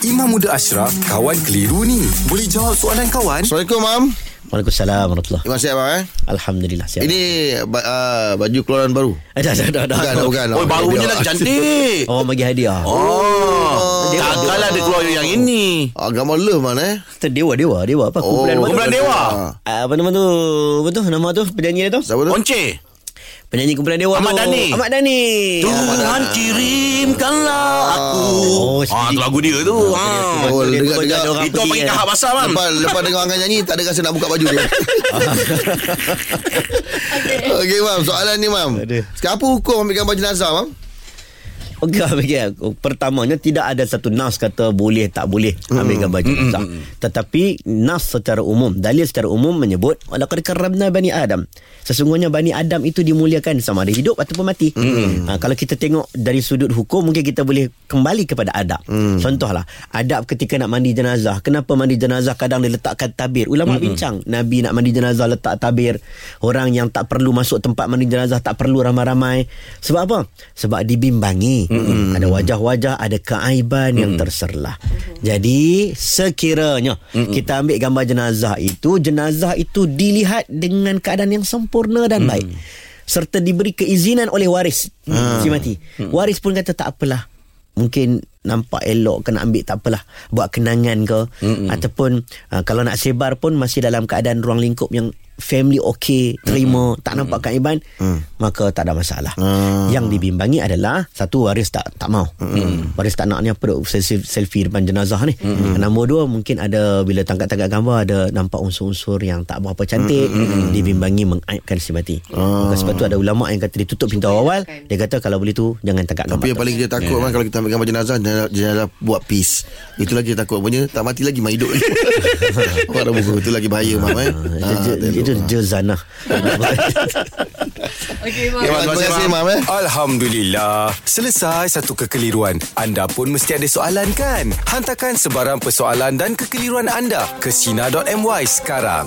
Imam Muda Ashraf, kawan keliru ni. Boleh jawab soalan kawan? Assalamualaikum, Mam. Waalaikumsalam warahmatullahi Terima kasih, Mam. Eh? Alhamdulillah siap. Ini ba- uh, baju keluaran baru. Eh, dah, dah, dah, dah. Bukan, bukan. Oh, barunya lagi cantik. Oh, bagi hadiah. Oh, Dewa, takkanlah dia keluar yang ini. Agama love mana eh? Kita dewa, dewa, dewa apa? Kumpulan Oh, apa? Kumpulan Dewa. Ah, apa nama tu? Apa tu? Nama tu? Penyanyi dia tu? Siapa tu? Once. Penyanyi kumpulan dewa Ahmad tu. Dhani. Ahmad Dhani. Tuhan kirimkanlah aku. Oh, ah, tu lagu dia tu. Ha. Oh, Dia dengar- dengar. orang Itu panggil kahak basah, Mam. Lepas, lepas dengar orang nyanyi Tak ada rasa nak buka baju tu Okey Mam Soalan ni Mam. Sekarang apa hukum ambil gambar jenazah Mam? Okey, okey. Pertamanya tidak ada satu nas kata boleh tak boleh ambil gambar jenazah. Tetapi nas secara umum, dalil secara umum menyebut walaqad karramna bani Adam. Sesungguhnya bani Adam itu dimuliakan sama ada hidup ataupun mati. Ha, kalau kita tengok dari sudut hukum mungkin kita boleh kembali kepada adab. Contohlah, adab ketika nak mandi jenazah. Kenapa mandi jenazah kadang dia letakkan tabir? Ulama bincang, Nabi nak mandi jenazah letak tabir. Orang yang tak perlu masuk tempat mandi jenazah tak perlu ramai-ramai. Sebab apa? Sebab dibimbangi. Mm-hmm. Ada wajah-wajah, ada keaiban mm-hmm. yang terserlah. Jadi sekiranya mm-hmm. kita ambil gambar jenazah itu, jenazah itu dilihat dengan keadaan yang sempurna dan mm. baik. Serta diberi keizinan oleh waris mm. si mati. Mm. Waris pun kata tak apalah. Mungkin nampak elok kena ambil tak apalah buat kenangan ke mm-hmm. ataupun uh, kalau nak sebar pun masih dalam keadaan ruang lingkup yang family okey terima mm-hmm. tak nampak kaiban mm. maka tak ada masalah Mm. yang dibimbangi adalah satu waris tak tak mau mm. waris tak nak ni apa duk selfie, depan jenazah ni mm. nombor dua mungkin ada bila tangkap-tangkap gambar ada nampak unsur-unsur yang tak berapa cantik mm. dibimbangi mengaibkan si mati maka sebab tu ada ulama yang kata ditutup pintu awal dia kata kalau boleh tu jangan tangkap gambar Tapi yang paling kita takut yeah. Kalau kita ambil gambar jenazah Jenazah, jenazah buat peace Itu lagi takut Punya tak mati lagi Mak hidup lagi Orang dah buku Itu lagi bahaya Mam eh Ah, je- je- itu jezanah Ya, Okey, Mak. Terima kasih Mam eh Alhamdulillah. Selesai satu kekeliruan. Anda pun mesti ada soalan kan? Hantarkan sebarang persoalan dan kekeliruan anda ke Sina.my sekarang.